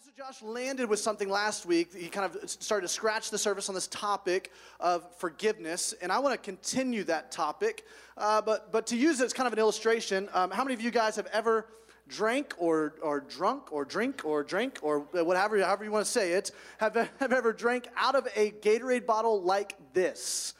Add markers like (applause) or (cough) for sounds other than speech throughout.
Pastor Josh landed with something last week. He kind of started to scratch the surface on this topic of forgiveness, and I want to continue that topic. Uh, but, but to use it as kind of an illustration, um, how many of you guys have ever drank or, or drunk or drink or drink or whatever however you want to say it, have, (laughs) have ever drank out of a Gatorade bottle like this?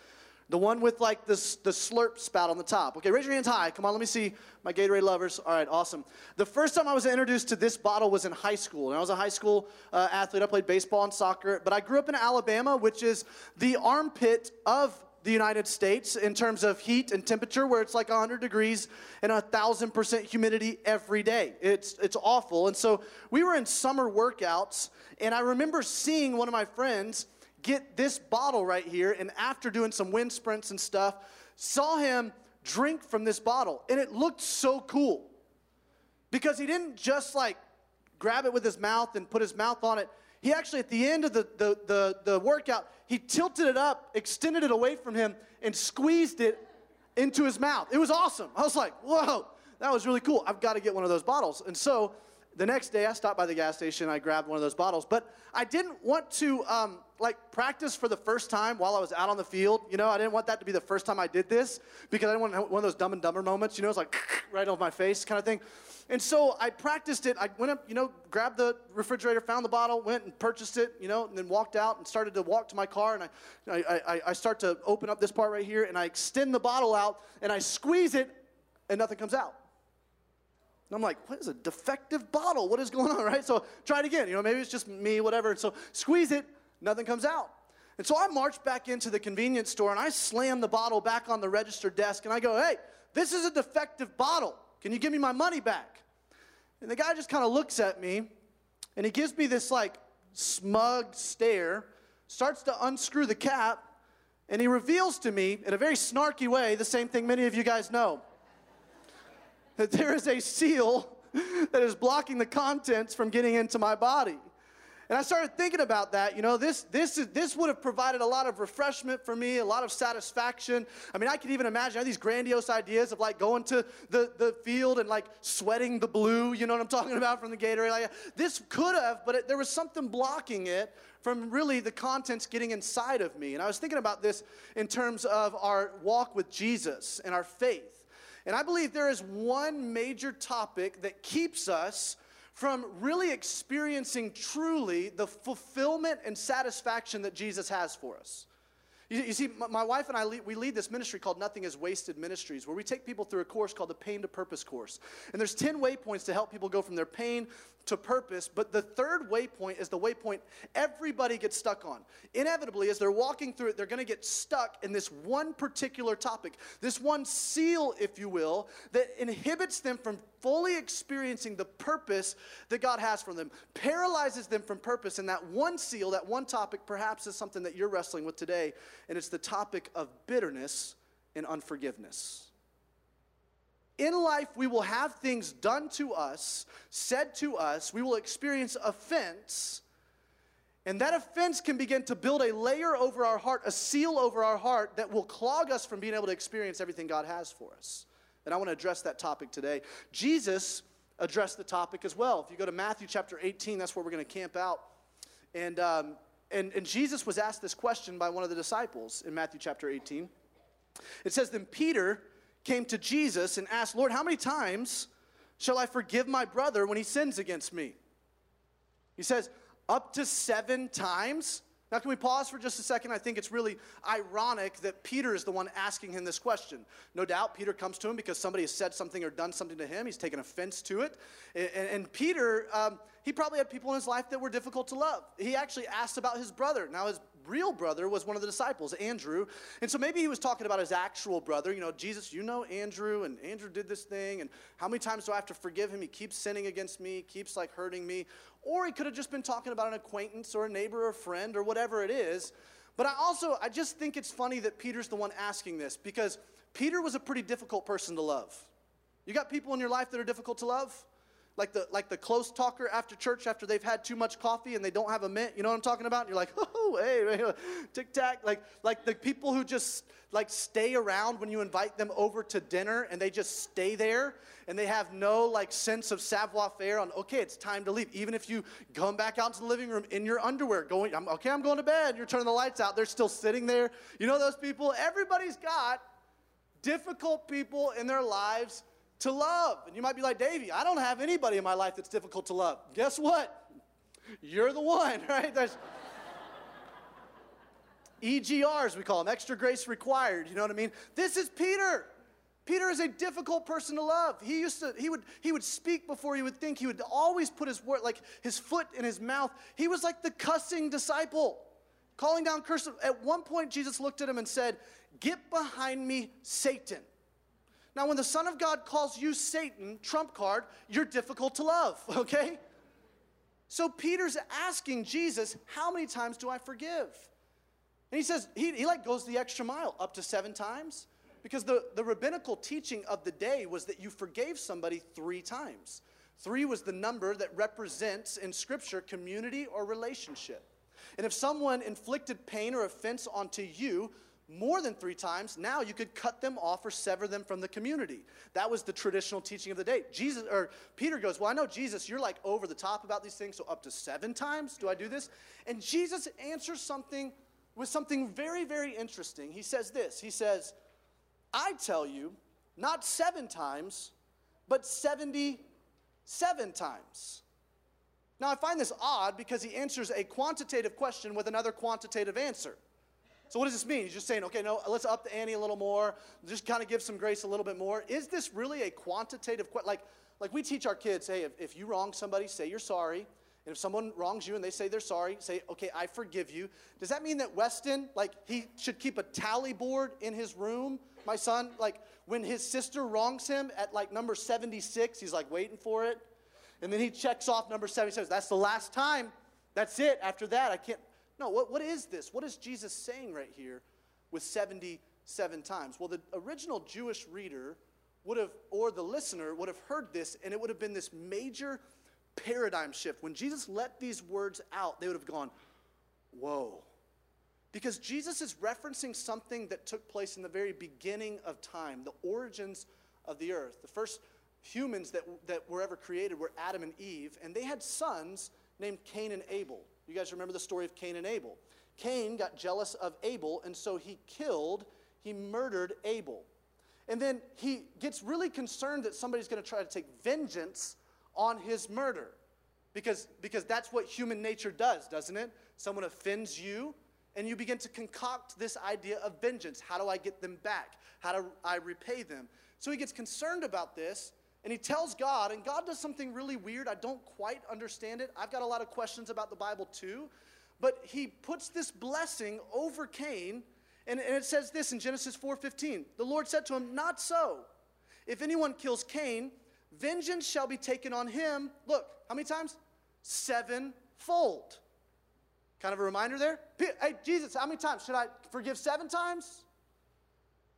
The one with like this, the slurp spout on the top. Okay, raise your hands high. Come on, let me see my Gatorade lovers. All right, awesome. The first time I was introduced to this bottle was in high school. And I was a high school uh, athlete. I played baseball and soccer. But I grew up in Alabama, which is the armpit of the United States in terms of heat and temperature, where it's like 100 degrees and a thousand percent humidity every day. It's it's awful. And so we were in summer workouts, and I remember seeing one of my friends get this bottle right here, and after doing some wind sprints and stuff, saw him drink from this bottle. And it looked so cool because he didn't just like grab it with his mouth and put his mouth on it. He actually, at the end of the, the, the, the workout, he tilted it up, extended it away from him, and squeezed it into his mouth. It was awesome. I was like, whoa, that was really cool. I've got to get one of those bottles. And so the next day I stopped by the gas station, I grabbed one of those bottles, but I didn't want to um, like practice for the first time while I was out on the field. You know, I didn't want that to be the first time I did this because I didn't want one of those dumb and dumber moments, you know, it's like (laughs) right over my face kind of thing. And so I practiced it. I went up, you know, grabbed the refrigerator, found the bottle, went and purchased it, you know, and then walked out and started to walk to my car. And I, I, I, I start to open up this part right here and I extend the bottle out and I squeeze it and nothing comes out. And I'm like, what is a defective bottle? What is going on, (laughs) right? So try it again. You know, maybe it's just me, whatever. And so squeeze it, nothing comes out. And so I march back into the convenience store and I slam the bottle back on the register desk and I go, hey, this is a defective bottle. Can you give me my money back? And the guy just kind of looks at me and he gives me this like smug stare, starts to unscrew the cap, and he reveals to me in a very snarky way the same thing many of you guys know that there is a seal that is blocking the contents from getting into my body. And I started thinking about that. You know, this, this, is, this would have provided a lot of refreshment for me, a lot of satisfaction. I mean, I could even imagine these grandiose ideas of like going to the, the field and like sweating the blue, you know what I'm talking about from the Gatorade. Like, this could have, but it, there was something blocking it from really the contents getting inside of me. And I was thinking about this in terms of our walk with Jesus and our faith. And I believe there is one major topic that keeps us from really experiencing truly the fulfillment and satisfaction that Jesus has for us. You, you see, my, my, wife and I, lead, we lead this ministry called Nothing is Wasted Ministries, where we take people through a course called the Pain to Purpose course. And there's 10 waypoints to help people go from their pain to purpose. But the third waypoint is the waypoint everybody gets stuck on. Inevitably, as they're walking through it, they're going to get stuck in this one particular topic, this one seal, if you will, that inhibits them from fully experiencing the purpose that God has for them, paralyzes them from purpose. And that one seal, that one topic, perhaps is something that you're wrestling with today, and it's the topic of bitterness and unforgiveness. In life, we will have things done to us, said to us, we will experience offense. And that offense can begin to build a layer over our heart, a seal over our heart that will clog us from being able to experience everything God has for us. And I want to address that topic today. Jesus addressed the topic as well. If you go to Matthew chapter 18, that's where we're going to camp out. And, um, and, and Jesus was asked this question by one of the disciples in Matthew chapter 18. It says, Then Peter came to Jesus and asked, Lord, how many times shall I forgive my brother when he sins against me? He says, Up to seven times? Now, can we pause for just a second? I think it's really ironic that Peter is the one asking him this question. No doubt, Peter comes to him because somebody has said something or done something to him. He's taken offense to it. And, and Peter, um, he probably had people in his life that were difficult to love. He actually asked about his brother. Now, his real brother was one of the disciples, Andrew. And so maybe he was talking about his actual brother. You know, Jesus, you know Andrew, and Andrew did this thing, and how many times do I have to forgive him? He keeps sinning against me, keeps like hurting me. Or he could have just been talking about an acquaintance or a neighbor or a friend or whatever it is. But I also, I just think it's funny that Peter's the one asking this because Peter was a pretty difficult person to love. You got people in your life that are difficult to love? Like the like the close talker after church after they've had too much coffee and they don't have a mint. You know what I'm talking about? And you're like, (laughs) oh, hey, tic tac. Like like the people who just like stay around when you invite them over to dinner and they just stay there and they have no like sense of savoir faire on okay, it's time to leave. Even if you come back out to the living room in your underwear, going, I'm, okay, I'm going to bed. You're turning the lights out. They're still sitting there. You know those people. Everybody's got difficult people in their lives to love. And you might be like, Davey, I don't have anybody in my life that's difficult to love. Guess what? You're the one, (laughs) right? There's EGRs, we call them, extra grace required. You know what I mean? This is Peter. Peter is a difficult person to love. He used to, he would, he would speak before he would think. He would always put his word, like his foot in his mouth. He was like the cussing disciple, calling down curses. At one point, Jesus looked at him and said, Get behind me, Satan. Now, when the Son of God calls you Satan, trump card, you're difficult to love, (laughs) okay? So Peter's asking Jesus, How many times do I forgive? And he says, he, he like goes the extra mile, up to seven times. Because the, the rabbinical teaching of the day was that you forgave somebody three times. Three was the number that represents in Scripture community or relationship. And if someone inflicted pain or offense onto you, more than three times, now you could cut them off or sever them from the community. That was the traditional teaching of the day. Jesus or Peter goes, "Well, I know Jesus, you're like over the top about these things, so up to 7 times do I do this?" And Jesus answers something with something very very interesting. He says this. He says, "I tell you, not 7 times, but 77 times." Now, I find this odd because he answers a quantitative question with another quantitative answer. So what does this mean? He's just saying, okay, no, let's up the ante a little more, just kind of give some grace a little bit more. Is this really a quantitative question? Like, like we teach our kids, hey, if, if you wrong somebody, say you're sorry. And if someone wrongs you and they say they're sorry, say, okay, I forgive you. Does that mean that Weston, like, he should keep a tally board in his room? My son, like, when his sister wrongs him at like number 76, he's like waiting for it. And then he checks off number 77. That's the last time. That's it. After that, I can't. No, what, what is this? What is Jesus saying right here with 77 times? Well, the original Jewish reader would have, or the listener would have heard this, and it would have been this major paradigm shift. When Jesus let these words out, they would have gone, Whoa. Because Jesus is referencing something that took place in the very beginning of time, the origins of the earth. The first humans that, that were ever created were Adam and Eve, and they had sons named Cain and Abel. You guys remember the story of Cain and Abel. Cain got jealous of Abel, and so he killed, he murdered Abel. And then he gets really concerned that somebody's going to try to take vengeance on his murder. Because, because that's what human nature does, doesn't it? Someone offends you, and you begin to concoct this idea of vengeance. How do I get them back? How do I repay them? So he gets concerned about this, and he tells God, and God does something really weird. I don't quite understand it. I've got a lot of questions about the Bible too. But he puts this blessing over Cain, and, and it says this in Genesis 4:15. The Lord said to him, Not so. If anyone kills Cain, vengeance shall be taken on him. Look, how many times? Sevenfold. Kind of a reminder there. Hey, Jesus, how many times? Should I forgive seven times?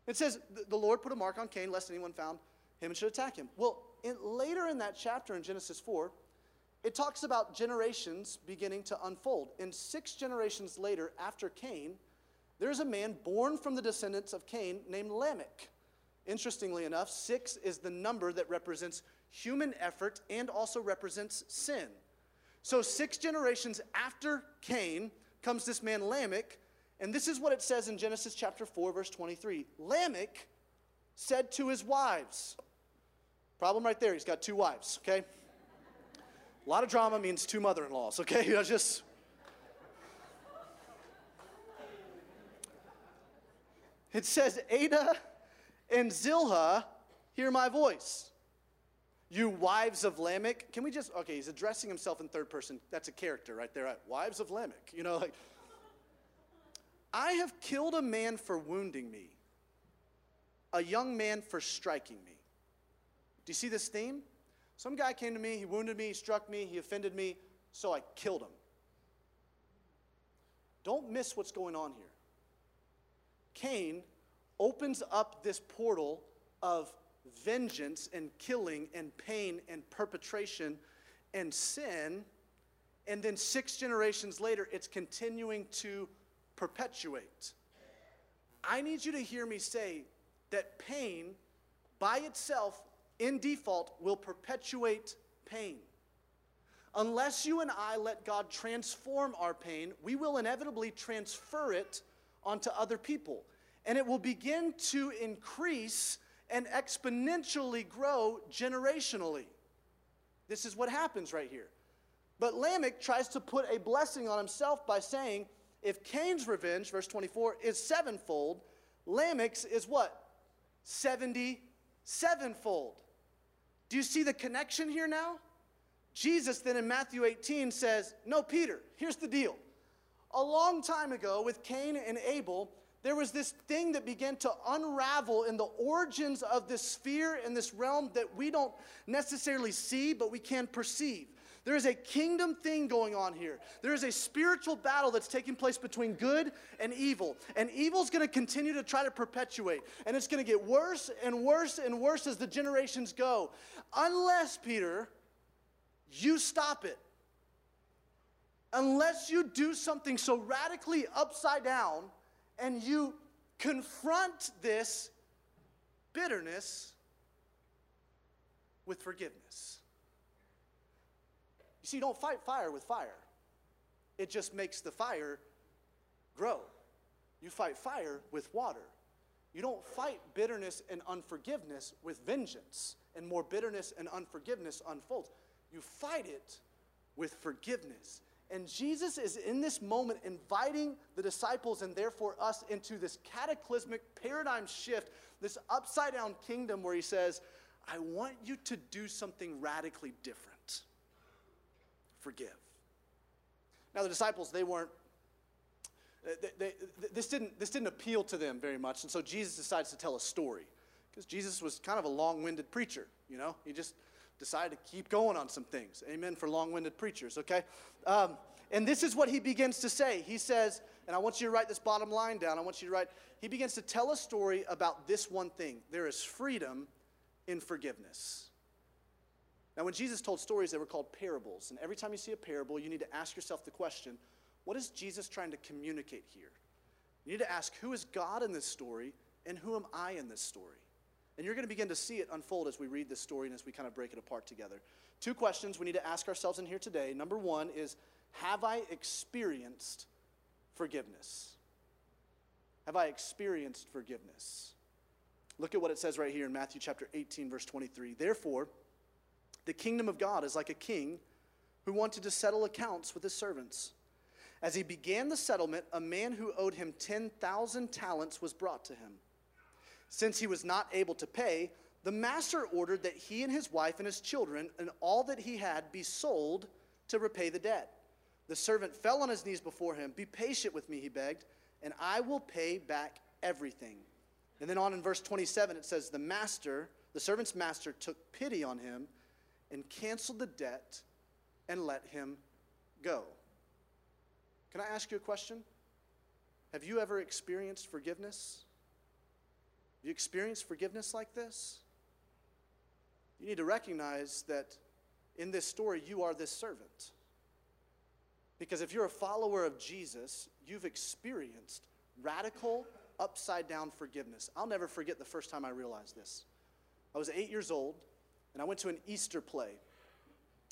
It says, The Lord put a mark on Cain, lest anyone found him and should attack him. Well, in, later in that chapter in Genesis 4, it talks about generations beginning to unfold. And six generations later, after Cain, there's a man born from the descendants of Cain named Lamech. Interestingly enough, six is the number that represents human effort and also represents sin. So, six generations after Cain comes this man Lamech, and this is what it says in Genesis chapter 4, verse 23. Lamech said to his wives, Problem right there, he's got two wives, okay? A lot of drama means two mother in laws, okay? (laughs) Know, just. It says, Ada and Zillah, hear my voice. You wives of Lamech. Can we just, okay, he's addressing himself in third person. That's a character right there. Wives of Lamech. You know, like, I have killed a man for wounding me, a young man for striking me. Do you see this theme? Some guy came to me, he wounded me, he struck me, he offended me, so I killed him. Don't miss what's going on here. Cain opens up this portal of vengeance and killing and pain and perpetration and sin. And then six generations later, it's continuing to perpetuate. I need you to hear me say that pain by itself, in default, will perpetuate pain. Unless you and I let God transform our pain, we will inevitably transfer it onto other people. And it will begin to increase and exponentially grow generationally. This is what happens right here. But Lamech tries to put a blessing on himself by saying, if Cain's revenge, verse 24, is sevenfold, Lamech's is what? 70 sevenfold. Do you see the connection here now? Jesus then in Matthew 18 says, No, Peter, here's the deal. A long time ago with Cain and Abel, there was this thing that began to unravel in the origins of this sphere and this realm that we don't necessarily see, but we can perceive. There is a kingdom thing going on here. There is a spiritual battle that's taking place between good and evil. And evil's going to continue to try to perpetuate. And it's going to get worse and worse and worse as the generations go. Unless, Peter, you stop it. Unless you do something so radically upside down and you confront this bitterness with forgiveness. See, you don't fight fire with fire, it just makes the fire grow. You fight fire with water. You don't fight bitterness and unforgiveness with vengeance, and more bitterness and unforgiveness unfolds. You fight it with forgiveness. And Jesus is in this moment inviting the disciples and therefore us into this cataclysmic paradigm shift, this upside down kingdom where he says, I want you to do something radically different forgive. Now, the disciples, they weren't, they, they, this, didn't, this didn't appeal to them very much. And so Jesus decides to tell a story because Jesus was kind of a long winded preacher, you know? He just decided to keep going on some things. Amen for long winded preachers, okay? Um, and this is what he begins to say. He says, and I want you to write this bottom line down. I want you to write, he begins to tell a story about this one thing there is freedom in forgiveness. Now, when Jesus told stories, they were called parables. And every time you see a parable, you need to ask yourself the question what is Jesus trying to communicate here? You need to ask who is God in this story and who am I in this story? And you're going to begin to see it unfold as we read this story and as we kind of break it apart together. Two questions we need to ask ourselves in here today. Number one is Have I experienced forgiveness? Have I experienced forgiveness? Look at what it says right here in Matthew chapter 18, verse 23. Therefore, the kingdom of God is like a king who wanted to settle accounts with his servants. As he began the settlement, a man who owed him 10,000 talents was brought to him. Since he was not able to pay, the master ordered that he and his wife and his children and all that he had be sold to repay the debt. The servant fell on his knees before him. Be patient with me, he begged, and I will pay back everything. And then on in verse 27, it says, The master, the servant's master, took pity on him and canceled the debt and let him go. Can I ask you a question? Have you ever experienced forgiveness? Have you experienced forgiveness like this? You need to recognize that in this story, you are this servant. Because if you're a follower of Jesus, you've experienced radical, upside down forgiveness. I'll never forget the first time I realized this. I was eight years old and I went to an Easter play.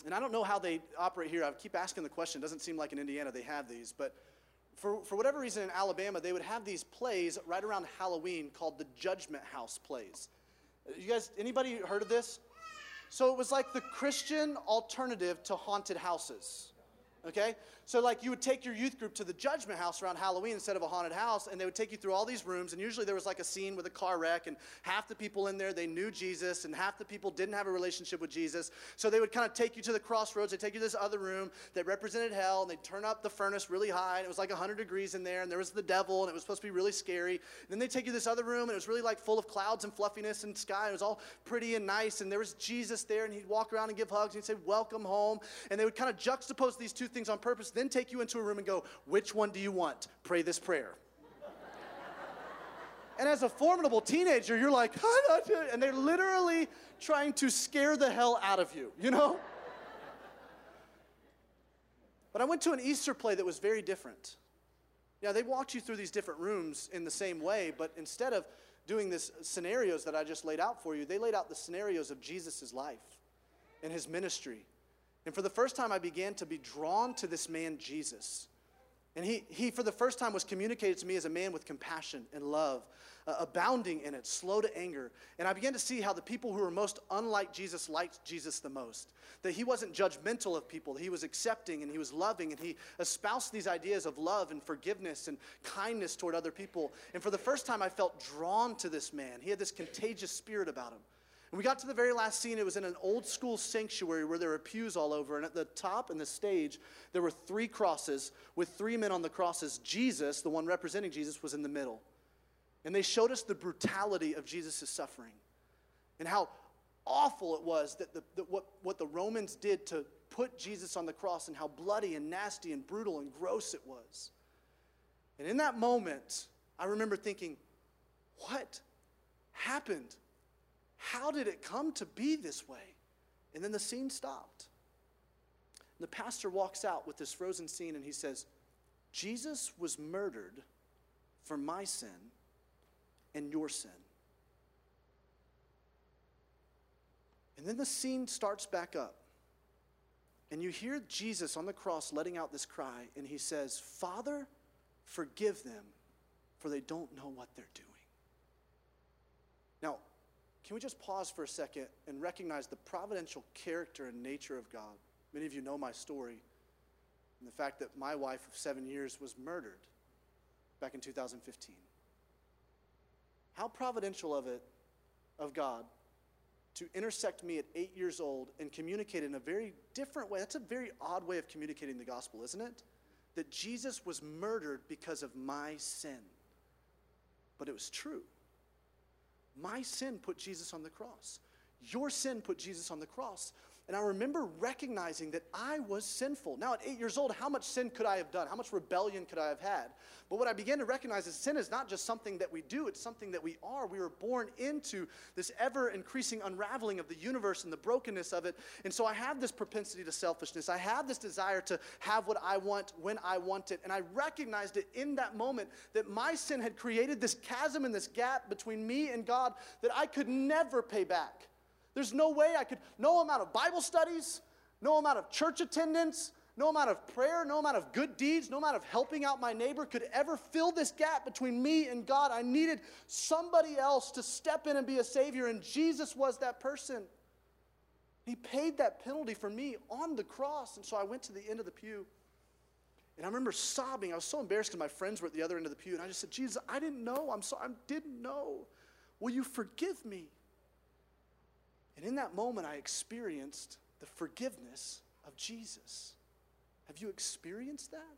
And I don't know how they operate here. I keep asking the question. It doesn't seem like in Indiana they have these, but for, for whatever reason in Alabama, they would have these plays right around Halloween called the Judgment House plays. You guys, anybody heard of this? So it was like the Christian alternative to haunted houses. Okay? So, like, you would take your youth group to the judgment house around Halloween instead of a haunted house, and they would take you through all these rooms. And usually there was like a scene with a car wreck, and half the people in there, they knew Jesus, and half the people didn't have a relationship with Jesus. So they would kind of take you to the crossroads. They'd take you to this other room that represented hell, and they'd turn up the furnace really high, and it was like 100 degrees in there, and there was the devil, and it was supposed to be really scary. And then they'd take you to this other room, and it was really like full of clouds and fluffiness and sky. And it was all pretty and nice, and there was Jesus there, and he'd walk around and give hugs, and he'd say, Welcome home. And they would kind of juxtapose these two things on purpose then take you into a room and go, which one do you want? Pray this prayer. And as a formidable teenager, you're like, and they're literally trying to scare the hell out of you, you know? But I went to an Easter play that was very different. Yeah, they walked you through these different rooms in the same way, but instead of doing this scenarios that I just laid out for you, they laid out the scenarios of Jesus' life and his ministry. And for the first time, I began to be drawn to this man, Jesus. And he, he, for the first time, was communicated to me as a man with compassion and love, uh, abounding in it, slow to anger. And I began to see how the people who were most unlike Jesus liked Jesus the most. That he wasn't judgmental of people, he was accepting and he was loving, and he espoused these ideas of love and forgiveness and kindness toward other people. And for the first time, I felt drawn to this man. He had this contagious spirit about him. And we got to the very last scene. It was in an old school sanctuary where there were pews all over. And at the top and the stage, there were three crosses with three men on the crosses. Jesus, the one representing Jesus, was in the middle. And they showed us the brutality of Jesus' suffering and how awful it was that, the, that what, what the Romans did to put Jesus on the cross and how bloody and nasty and brutal and gross it was. And in that moment, I remember thinking, what happened? How did it come to be this way? And then the scene stopped. And the pastor walks out with this frozen scene and he says, Jesus was murdered for my sin and your sin. And then the scene starts back up. And you hear Jesus on the cross letting out this cry, and he says, Father, forgive them, for they don't know what they're doing. Now, can we just pause for a second and recognize the providential character and nature of God? Many of you know my story and the fact that my wife of seven years was murdered back in 2015. How providential of it, of God, to intersect me at eight years old and communicate in a very different way. That's a very odd way of communicating the gospel, isn't it? That Jesus was murdered because of my sin. But it was true. My sin put Jesus on the cross. Your sin put Jesus on the cross. And I remember recognizing that I was sinful. Now, at eight years old, how much sin could I have done? How much rebellion could I have had? But what I began to recognize is sin is not just something that we do, it's something that we are. We were born into this ever increasing unraveling of the universe and the brokenness of it. And so I have this propensity to selfishness. I have this desire to have what I want when I want it. And I recognized it in that moment that my sin had created this chasm and this gap between me and God that I could never pay back. There's no way I could, no amount of Bible studies, no amount of church attendance, no amount of prayer, no amount of good deeds, no amount of helping out my neighbor could ever fill this gap between me and God. I needed somebody else to step in and be a Savior, and Jesus was that person. He paid that penalty for me on the cross. And so I went to the end of the pew. And I remember sobbing. I was so embarrassed because my friends were at the other end of the pew. And I just said, Jesus, I didn't know. I'm sorry. I didn't know. Will you forgive me? And in that moment, I experienced the forgiveness of Jesus. Have you experienced that?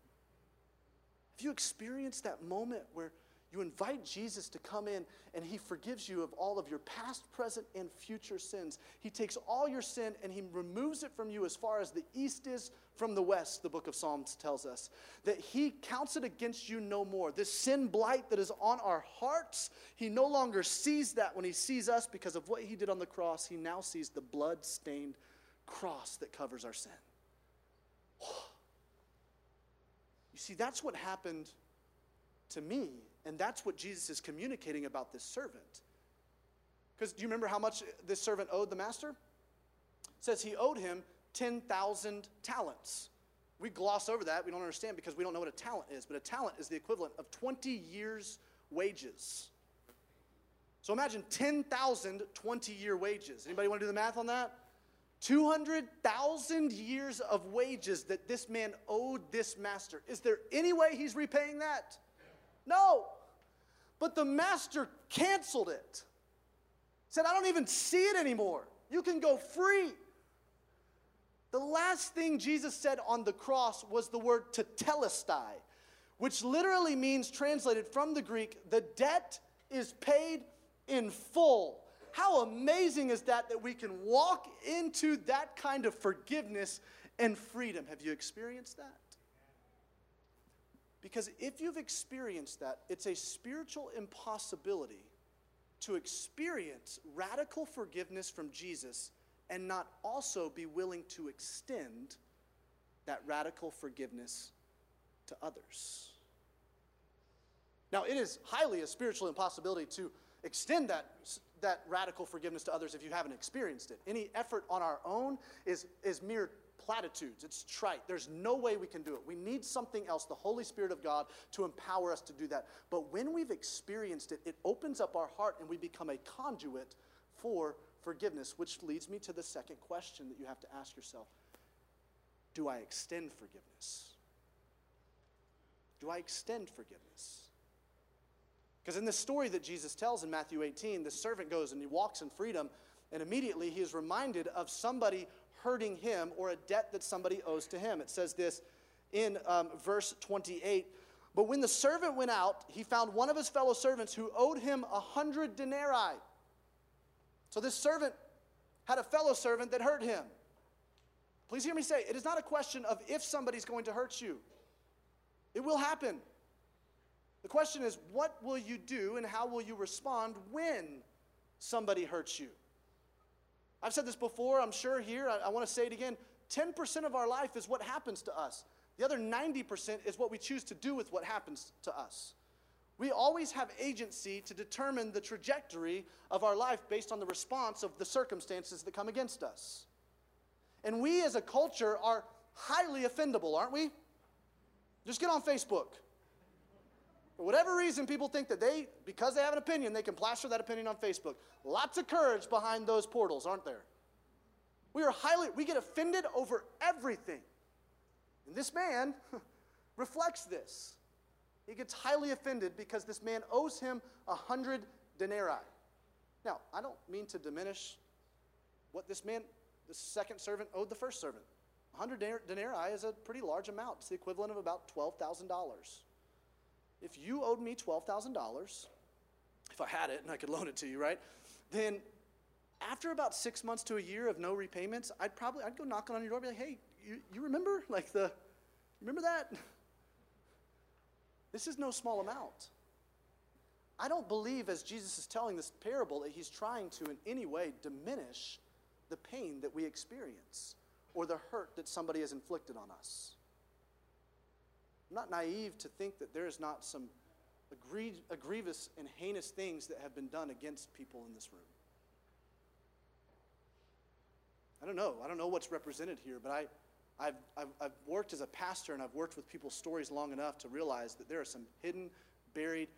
Have you experienced that moment where you invite Jesus to come in and he forgives you of all of your past, present, and future sins. He takes all your sin and he removes it from you as far as the east is from the west, the book of Psalms tells us. That he counts it against you no more. This sin blight that is on our hearts, he no longer sees that when he sees us because of what he did on the cross. He now sees the blood stained cross that covers our sin. (sighs) You see, that's what happened to me and that's what Jesus is communicating about this servant. Because do you remember how much this servant owed the master? It says he owed him 10,000 talents. We gloss over that. We don't understand because we don't know what a talent is. But a talent is the equivalent of 20 years' wages. So imagine 10,000 20 year wages. Anybody want to do the math on that? 200,000 years of wages that this man owed this master. Is there any way he's repaying that? No. But the master canceled it. Said, I don't even see it anymore. You can go free. The last thing Jesus said on the cross was the word tetelestai, which literally means, translated from the Greek, the debt is paid in full. How amazing is that that we can walk into that kind of forgiveness and freedom? Have you experienced that? Because if you've experienced that, it's a spiritual impossibility to experience radical forgiveness from Jesus and not also be willing to extend that radical forgiveness to others. Now, it is highly a spiritual impossibility to extend that, that radical forgiveness to others if you haven't experienced it. Any effort on our own is, is mere platitudes. It's trite. There's no way we can do it. We need something else, the Holy Spirit of God, to empower us to do that. But when we've experienced it, it opens up our heart and we become a conduit for forgiveness, which leads me to the second question that you have to ask yourself Do I extend forgiveness? Do I extend forgiveness? Because in the story that Jesus tells in Matthew 18, the servant goes and he walks in freedom, and immediately he is reminded of somebody hurting him or a debt that somebody owes to him. It says this in um, verse 28 But when the servant went out, he found one of his fellow servants who owed him a hundred denarii. So this servant had a fellow servant that hurt him. Please hear me say it is not a question of if somebody's going to hurt you, it will happen. The question is, what will you do and how will you respond when somebody hurts you? I've said this before, I'm sure here, I, I want to say it again. 10% of our life is what happens to us, the other 90% is what we choose to do with what happens to us. We always have agency to determine the trajectory of our life based on the response of the circumstances that come against us. And we as a culture are highly offendable, aren't we? Just get on Facebook. For whatever reason, people think that they, because they have an opinion, they can plaster that opinion on Facebook. Lots of courage behind those portals, aren't there? We are highly, we get offended over everything. And this man (laughs) reflects this. He gets highly offended because this man owes him a hundred denarii. Now, I don't mean to diminish what this man, the second servant, owed the first servant. A hundred denarii is a pretty large amount. It's the equivalent of about $12,000 if you owed me $12,000, if I had it and I could loan it to you, right? Then after about six months to a year of no repayments, I'd probably, I'd go knocking on your door and be like, hey, you, you remember? Like the, remember that? This is no small amount. I don't believe, as Jesus is telling this parable, that he's trying to in any way diminish the pain that we experience or the hurt that somebody has inflicted on us. I'm not naive to think that there is not some grievous and heinous things that have been done against people in this room. I don't know. I don't know what's represented here, but I, I've, I've, I've, worked as a pastor and I've worked with people's stories long enough to realize that there are some hidden, buried,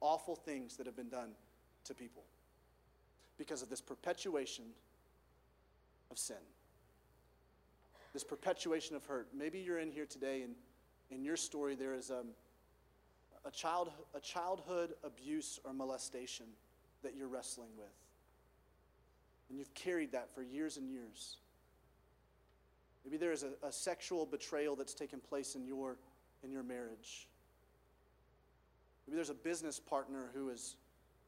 awful things that have been done to people because of this perpetuation of sin, this perpetuation of hurt. Maybe you're in here today and in your story, there is um, a, child, a childhood abuse or molestation that you're wrestling with. And you've carried that for years and years. Maybe there is a, a sexual betrayal that's taken place in your, in your marriage. Maybe there's a business partner who has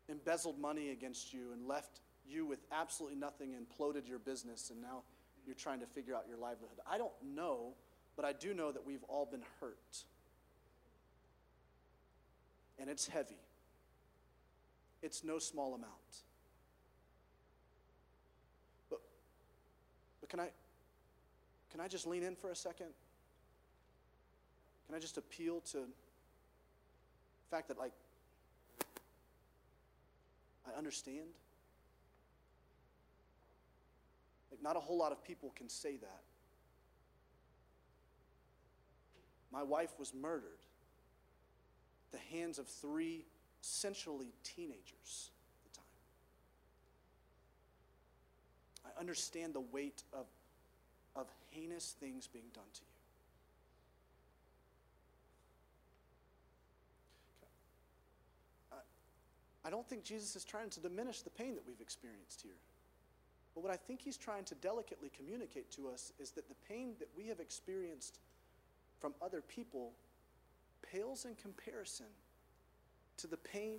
embezzled money against you and left you with absolutely nothing, and imploded your business, and now you're trying to figure out your livelihood. I don't know but I do know that we've all been hurt. And it's heavy, it's no small amount. But, but can, I, can I just lean in for a second? Can I just appeal to the fact that, like, I understand? Like, not a whole lot of people can say that. My wife was murdered at the hands of three essentially teenagers at the time. I understand the weight of, of heinous things being done to you. I don't think Jesus is trying to diminish the pain that we've experienced here. But what I think he's trying to delicately communicate to us is that the pain that we have experienced from other people pales in comparison to the pain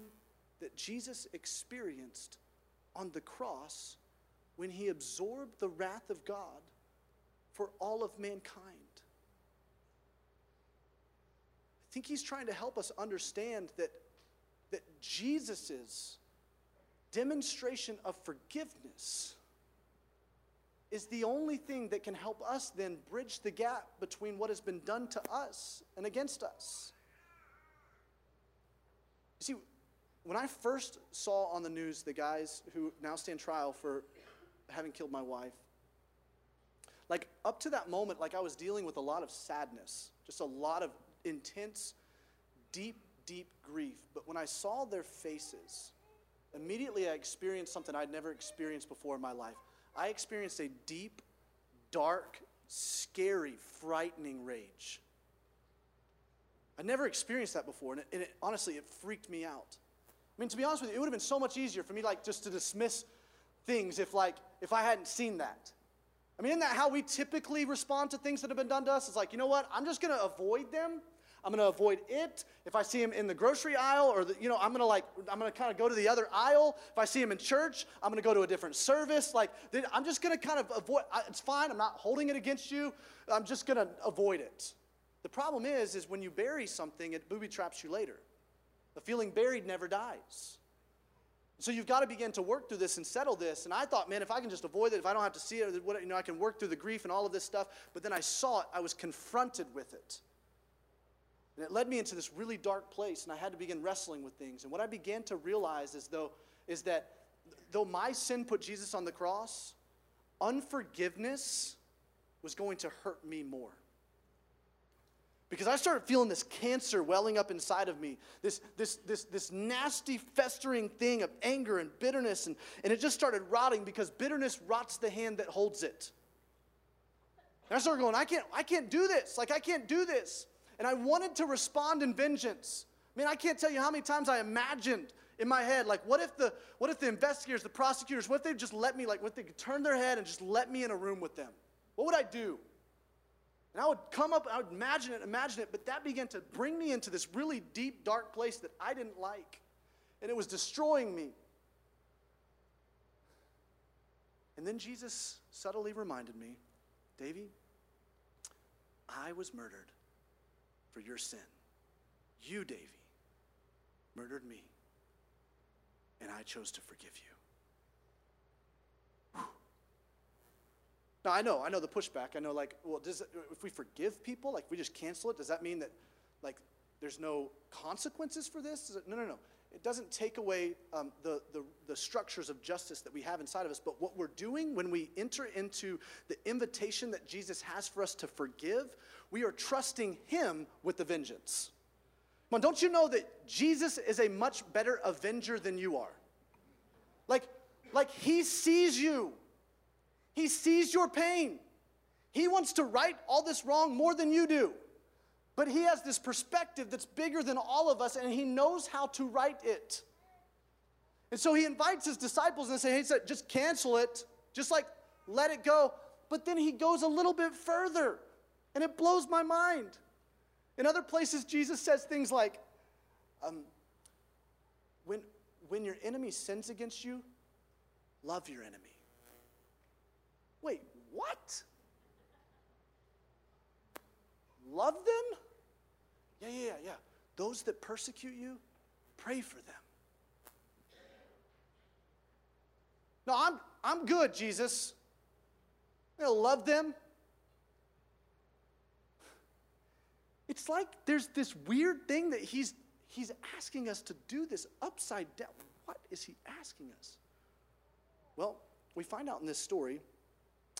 that Jesus experienced on the cross when he absorbed the wrath of God for all of mankind. I think he's trying to help us understand that, that Jesus' demonstration of forgiveness is the only thing that can help us then bridge the gap between what has been done to us and against us. You see, when I first saw on the news the guys who now stand trial for having killed my wife, like up to that moment, like I was dealing with a lot of sadness, just a lot of intense, deep, deep grief. But when I saw their faces, immediately I experienced something I'd never experienced before in my life. I experienced a deep, dark, scary, frightening rage. I never experienced that before, and, it, and it, honestly, it freaked me out. I mean, to be honest with you, it would have been so much easier for me, like, just to dismiss things if, like, if I hadn't seen that. I mean, isn't that how we typically respond to things that have been done to us? It's like, you know what? I'm just going to avoid them. I'm going to avoid it. If I see him in the grocery aisle, or the, you know, I'm going to like, I'm going to kind of go to the other aisle. If I see him in church, I'm going to go to a different service. Like, I'm just going to kind of avoid. It's fine. I'm not holding it against you. I'm just going to avoid it. The problem is, is when you bury something, it booby traps you later. The feeling buried never dies. So you've got to begin to work through this and settle this. And I thought, man, if I can just avoid it, if I don't have to see it, you know, I can work through the grief and all of this stuff. But then I saw it, I was confronted with it. And it led me into this really dark place, and I had to begin wrestling with things. And what I began to realize is though is that though my sin put Jesus on the cross, unforgiveness was going to hurt me more. Because I started feeling this cancer welling up inside of me, this, this, this, this nasty, festering thing of anger and bitterness, and, and it just started rotting because bitterness rots the hand that holds it. And I started going, I can't, I can't do this. Like, I can't do this. And I wanted to respond in vengeance. I mean, I can't tell you how many times I imagined in my head, like, what if the, what if the investigators, the prosecutors, what if they just let me, like, what if they could turn their head and just let me in a room with them? What would I do? And I would come up, I would imagine it, imagine it, but that began to bring me into this really deep, dark place that I didn't like. And it was destroying me. And then Jesus subtly reminded me, Davey, I was murdered for your sin. You, Davey, murdered me, and I chose to forgive you. Now, I know, I know the pushback. I know, like, well, does if we forgive people, like, we just cancel it, does that mean that, like, there's no consequences for this? It, no, no, no. It doesn't take away um, the, the, the structures of justice that we have inside of us. But what we're doing when we enter into the invitation that Jesus has for us to forgive, we are trusting Him with the vengeance. Come on, don't you know that Jesus is a much better avenger than you are? Like, like He sees you. He sees your pain. He wants to right all this wrong more than you do. But he has this perspective that's bigger than all of us, and he knows how to right it. And so he invites his disciples and say, hey, just cancel it, just like let it go. But then he goes a little bit further, and it blows my mind. In other places, Jesus says things like, um, when, when your enemy sins against you, love your enemy. Wait, what? Love them? Yeah, yeah, yeah. Those that persecute you, pray for them. No, I'm, I'm good, Jesus. Going to love them. It's like there's this weird thing that he's, he's asking us to do this upside down. What is he asking us? Well, we find out in this story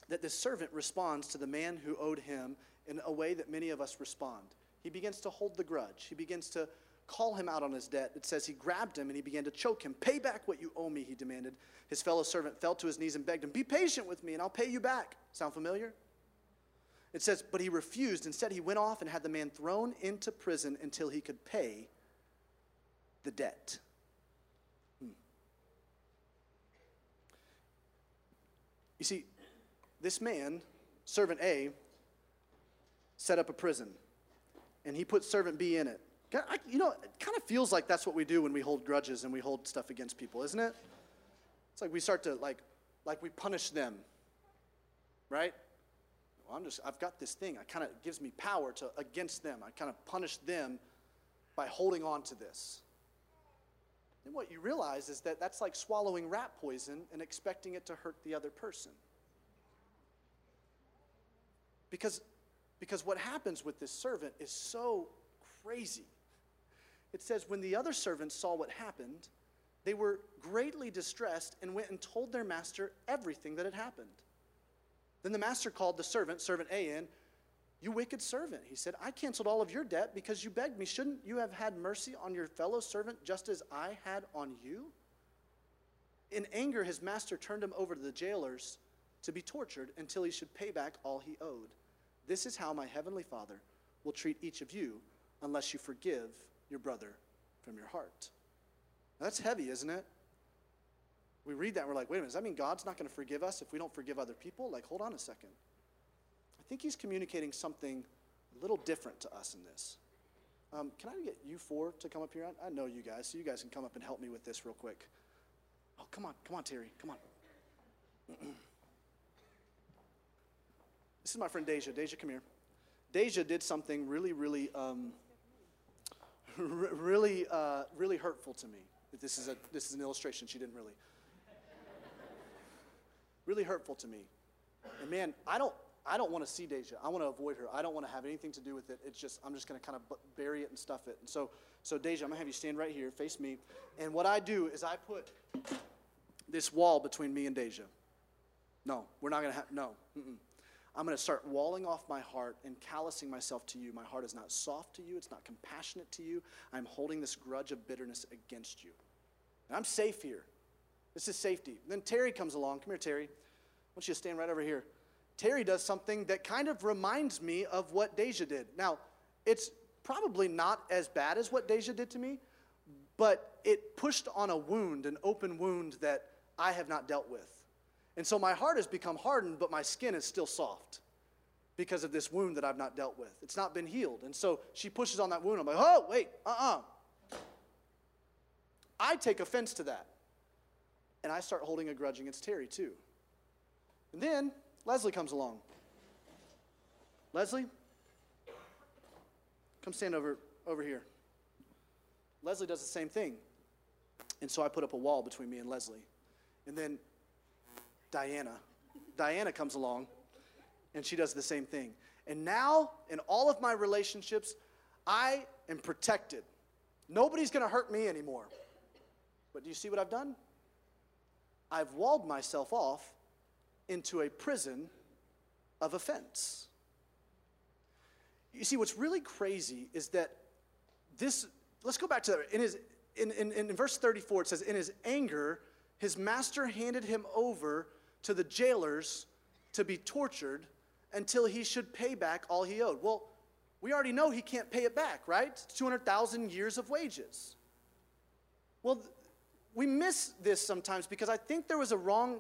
that this servant responds to the man who owed him in a way that many of us respond. He begins to hold the grudge. He begins to call him out on his debt. It says he grabbed him and he began to choke him. Pay back what you owe me, he demanded. His fellow servant fell to his knees and begged him, Be patient with me and I'll pay you back. Sound familiar? It says, But he refused. Instead, he went off and had the man thrown into prison until he could pay the debt. Hmm. You see, this man, servant A, set up a prison, and he put servant B in it. You know, it kind of feels like that's what we do when we hold grudges and we hold stuff against people, isn't it? It's like we start to like, like we punish them, right? Well, I'm just, I've got this thing. I kind of gives me power to against them. I kind of punish them by holding on to this. Then what you realize is that that's like swallowing rat poison and expecting it to hurt the other person. Because, because what happens with this servant is so crazy. It says, when the other servants saw what happened, they were greatly distressed and went and told their master everything that had happened. Then the master called the servant, servant A, in. You wicked servant, he said, I canceled all of your debt because you begged me. Shouldn't you have had mercy on your fellow servant just as I had on you? In anger, his master turned him over to the jailers to be tortured until he should pay back all he owed. This is how my heavenly Father will treat each of you unless you forgive your brother from your heart. That's heavy, isn't it? We read that and we're like, wait a minute, does that mean God's not going to forgive us if we don't forgive other people? Like, hold on a second. I think he's communicating something a little different to us in this. Um, can I get you four to come up here? I, I know you guys, so you guys can come up and help me with this real quick. Oh, come on, come on, Terry, come on. (clears throat) this is my friend Deja. Deja, come here. Deja did something really, really, um, really, uh, really hurtful to me. This is, a, this is an illustration. She didn't really. really hurtful to me. And man, I don't, I don't want to see Deja. I want to avoid her. I don't want to have anything to do with it. It's just, I'm just going to kind of bury it and stuff it. And so, so Deja, I'm going to have you stand right here, face me. And what I do is I put this wall between me and Deja. No, we're not going to have, no. Mm-mm. I'm going to start walling off my heart and callousing myself to you. My heart is not soft to you, it's not compassionate to you. I'm holding this grudge of bitterness against you. And I'm safe here. This is safety. then Terry comes along. Come here, Terry. I want you to stand right over here. Terry does something that kind of reminds me of what Deja did. Now, it's probably not as bad as what Deja did to me, but it pushed on a wound, an open wound that I have not dealt with. And so my heart has become hardened, but my skin is still soft because of this wound that I've not dealt with. It's not been healed. And so she pushes on that wound. I'm like, oh, wait, uh uh-uh. uh I take offense to that. And I start holding a grudge against Terry, too. And then Leslie comes along. Leslie, come stand over, over here. Leslie does the same thing. And so I put up a wall between me and Leslie. And then Diana. Diana comes along and she does the same thing. And now, in all of my relationships, I am protected. Nobody's going to hurt me anymore. But do you see what I've done? I've walled myself off into a prison of offense. You see, what's really crazy is that this, let's go back to in his, in, in, in verse 34, it says, In his anger, his master handed him over to the jailers to be tortured until he should pay back all he owed. Well, we already know he can't pay it back, right? 200,000 years of wages. Well, we miss this sometimes because I think there was a wrong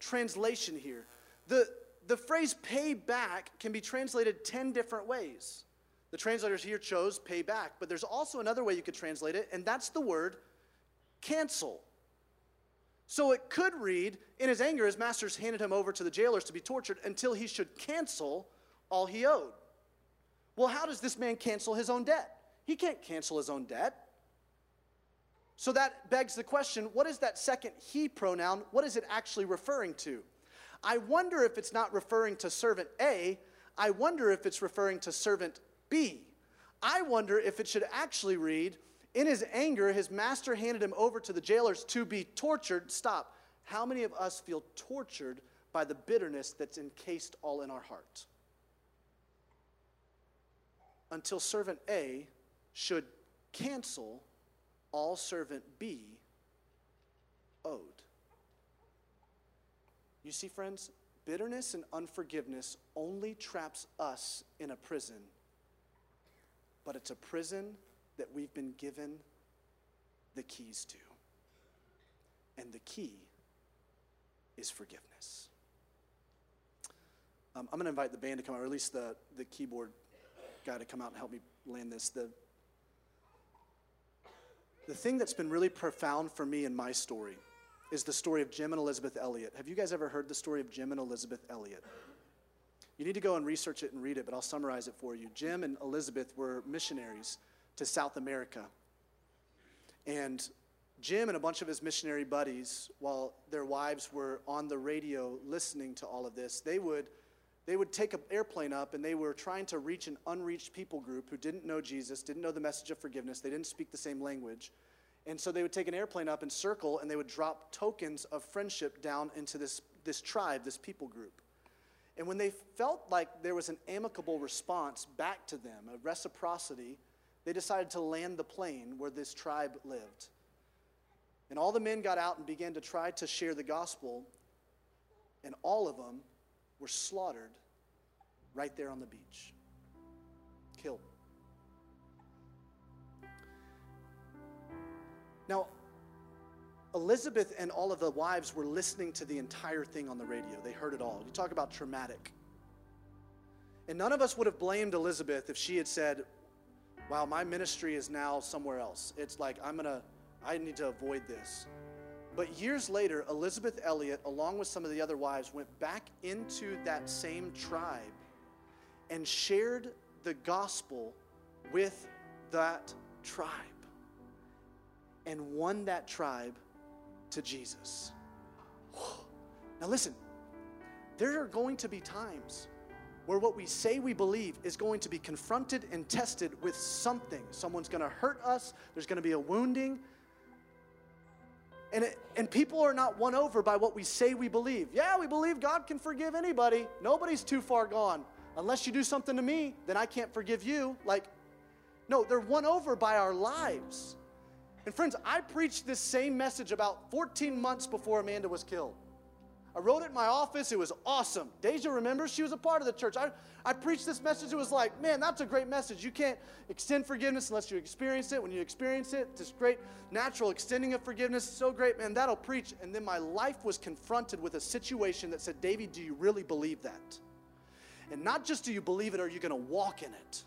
translation here. The, the phrase pay back can be translated 10 different ways. The translators here chose pay back, but there's also another way you could translate it, and that's the word cancel. So it could read, in his anger, his masters handed him over to the jailers to be tortured until he should cancel all he owed. Well, how does this man cancel his own debt? He can't cancel his own debt. So that begs the question what is that second he pronoun? What is it actually referring to? I wonder if it's not referring to servant A. I wonder if it's referring to servant B. I wonder if it should actually read, in his anger, his master handed him over to the jailers to be tortured. Stop. How many of us feel tortured by the bitterness that's encased all in our heart? Until servant A should cancel all servant B owed. You see, friends, bitterness and unforgiveness only traps us in a prison, but it's a prison that we've been given the keys to. And the key is forgiveness. Um, I'm going to invite the band to come out, or at least the, the keyboard guy to come out and help me land this. The, the thing that's been really profound for me in my story is the story of Jim and Elisabeth Elliot. Have you guys ever heard the story of Jim and Elisabeth Elliot? You need to go and research it and read it, but I'll summarize it for you. Jim and Elisabeth were missionaries to South America. And Jim and a bunch of his missionary buddies, while their wives were on the radio listening to all of this, they would, they would take an airplane up and they were trying to reach an unreached people group who didn't know Jesus, didn't know the message of forgiveness, they didn't speak the same language. And so they would take an airplane up and circle and they would drop tokens of friendship down into this, this tribe, this people group. And when they felt like there was an amicable response back to them, a reciprocity, they decided to land the plane where this tribe lived. And all the men got out and began to try to share the gospel, and all of them were slaughtered right there on the beach. Killed. Now, Elisabeth and all of the wives were listening to the entire thing on the radio. They heard it all. You talk about traumatic. And none of us would have blamed Elisabeth if she had said, Wow, my ministry is now somewhere else. It's like, I'm going to I need to avoid this. But years later, Elisabeth Elliot, along with some of the other wives, went back into that same tribe and shared the gospel with that tribe and won that tribe to Jesus. Now, listen, there are going to be times where what we say we believe is going to be confronted and tested with something. Someone's going to hurt us, there's going to be a wounding, and, it, and people are not won over by what we say we believe. Yeah, we believe God can forgive anybody. Nobody's too far gone. Unless you do something to me, then I can't forgive you. Like, no, they're won over by our lives. And friends, I preached this same message about 14 months before Amanda was killed. I wrote it in my office. It was awesome. Deja remembers she was a part of the church. I, I preached this message. It was like, man, that's a great message. You can't extend forgiveness unless you experience it. When you experience it, this great natural extending of forgiveness. is So great, man, that'll preach. And then my life was confronted with a situation that said, Davey, do you really believe that? And not just do you believe it, are you going to walk in it?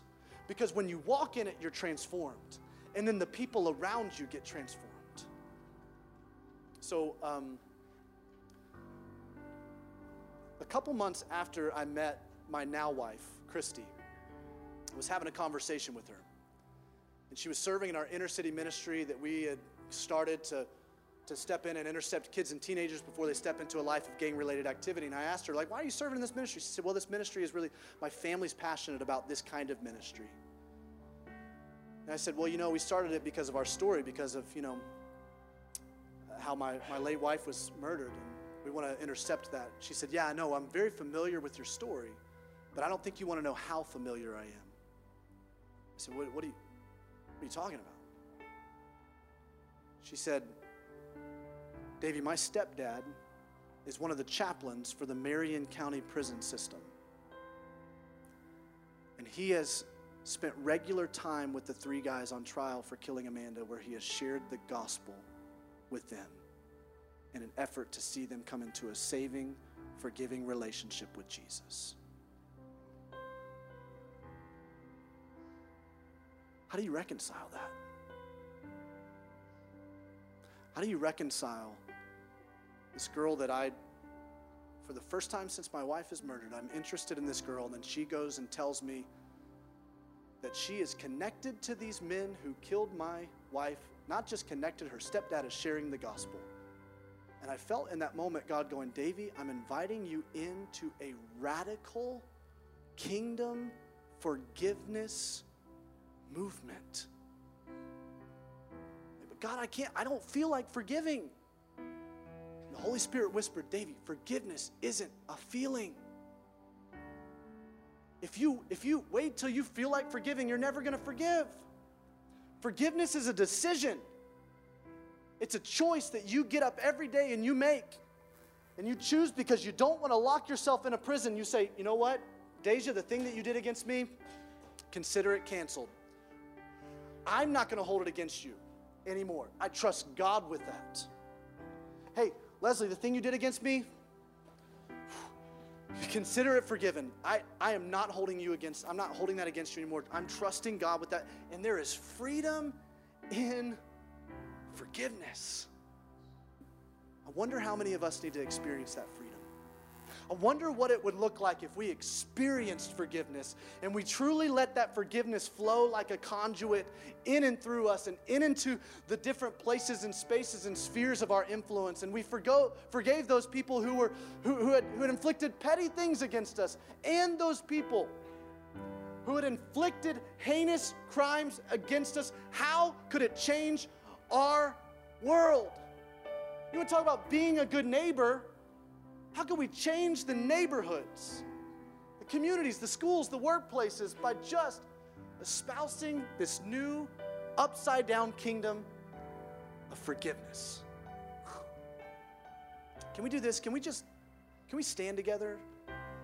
Because when you walk in it, you're transformed. And then the people around you get transformed. So, um, a couple months after I met my now wife, Christy, I was having a conversation with her. And she was serving in our inner city ministry that we had started to, to step in and intercept kids and teenagers before they step into a life of gang related activity. And I asked her, like, why are you serving in this ministry? She said, well, this ministry is really, my family's passionate about this kind of ministry. And I said, well, you know, we started it because of our story, because of, you know, how my, my late wife was murdered. We want to intercept that. She said, Yeah, I know. I'm very familiar with your story, but I don't think you want to know how familiar I am. I said, What, what, are, you, what are you talking about? She said, Davey, my stepdad is one of the chaplains for the Marion County prison system. And he has spent regular time with the three guys on trial for killing Amanda, where he has shared the gospel with them in an effort to see them come into a saving, forgiving relationship with Jesus. How do you reconcile that? How do you reconcile this girl that I, for the first time since my wife is murdered, I'm interested in this girl, and then she goes and tells me that she is connected to these men who killed my wife, not just connected, her stepdad is sharing the gospel. And I felt in that moment God going, Davey, I'm inviting you into a radical kingdom forgiveness movement. But God, I can't, I don't feel like forgiving. And the Holy Spirit whispered, Davey, forgiveness isn't a feeling. If you if you wait till you feel like forgiving, you're never going to forgive. Forgiveness is a decision. It's a choice that you get up every day and you make. And you choose because you don't want to lock yourself in a prison. You say, you know what, Deja, the thing that you did against me, consider it canceled. I'm not going to hold it against you anymore. I trust God with that. Hey, Leslie, the thing you did against me, (sighs) consider it forgiven. I, I am not holding you against, I'm not holding that against you anymore. I'm trusting God with that. And there is freedom in forgiveness. I wonder how many of us need to experience that freedom. I wonder what it would look like if we experienced forgiveness and we truly let that forgiveness flow like a conduit in and through us and in into the different places and spaces and spheres of our influence. And we forgo, forgave those people who, were, who, who, had, who had inflicted petty things against us and those people who had inflicted heinous crimes against us. How could it change our world? You want to talk about being a good neighbor? How can we change the neighborhoods, the communities, the schools, the workplaces by just espousing this new upside down kingdom of forgiveness? (sighs) Can we do this? Can we just can we stand together?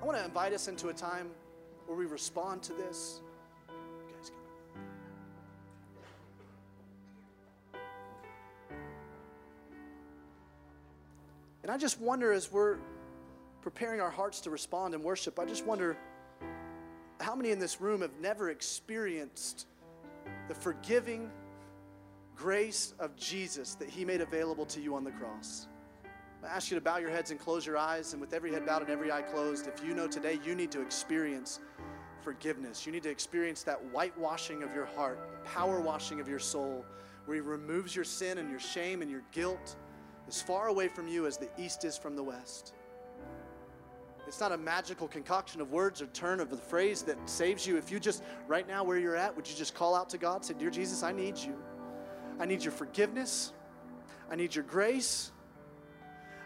I want to invite us into a time where we respond to this. And I just wonder as we're preparing our hearts to respond in worship, I just wonder how many in this room have never experienced the forgiving grace of Jesus that He made available to you on the cross. I ask you to bow your heads and close your eyes, and with every head bowed and every eye closed, if you know today you need to experience forgiveness, you need to experience that whitewashing of your heart, the power washing of your soul, where He removes your sin and your shame and your guilt as far away from you as the east is from the west. It's not a magical concoction of words or turn of the phrase that saves you. If you just, right now where you're at, would you just call out to God? Say, Dear Jesus, I need you. I need your forgiveness. I need your grace.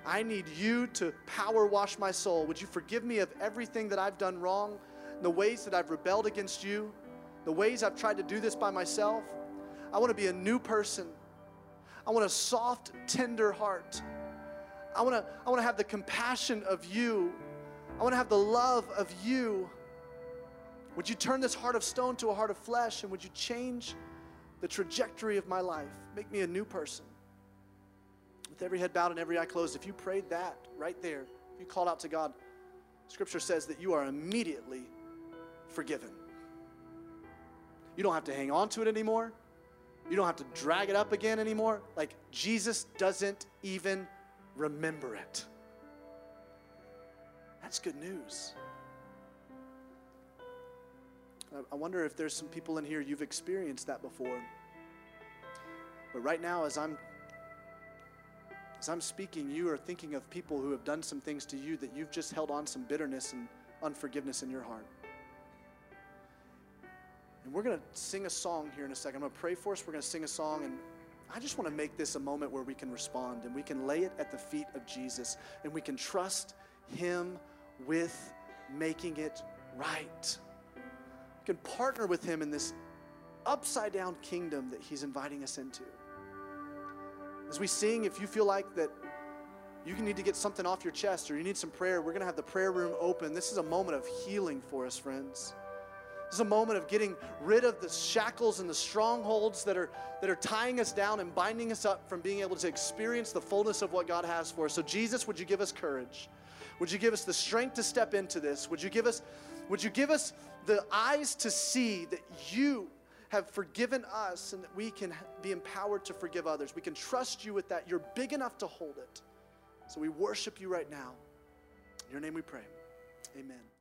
I need you to power wash my soul. Would you forgive me of everything that I've done wrong, the ways that I've rebelled against you, the ways I've tried to do this by myself? I want to be a new person. I want a soft, tender heart. I want to, I want to have the compassion of you I want to have the love of you. Would you turn this heart of stone to a heart of flesh and would you change the trajectory of my life? Make me a new person. With every head bowed and every eye closed, if you prayed that right there, if you called out to God, Scripture says that you are immediately forgiven. You don't have to hang on to it anymore. You don't have to drag it up again anymore. Like Jesus doesn't even remember it. That's good news. I wonder if there's some people in here you've experienced that before. But right now, as I'm as I'm speaking, you are thinking of people who have done some things to you that you've just held on some bitterness and unforgiveness in your heart. And we're going to sing a song here in a second. I'm going to pray for us. We're going to sing a song, and I just want to make this a moment where we can respond and we can lay it at the feet of Jesus and we can trust Him with making it right. We can partner with Him in this upside down kingdom that He's inviting us into. As we sing, if you feel like that you need to get something off your chest or you need some prayer, we're going to have the prayer room open. This is a moment of healing for us, friends. This is a moment of getting rid of the shackles and the strongholds that are, that are tying us down and binding us up from being able to experience the fullness of what God has for us. So, Jesus, would you give us courage? Would you give us the strength to step into this? Would you give us, would you give us the eyes to see that you have forgiven us and that we can be empowered to forgive others? We can trust you with that. You're big enough to hold it. So we worship you right now. In your name we pray. Amen.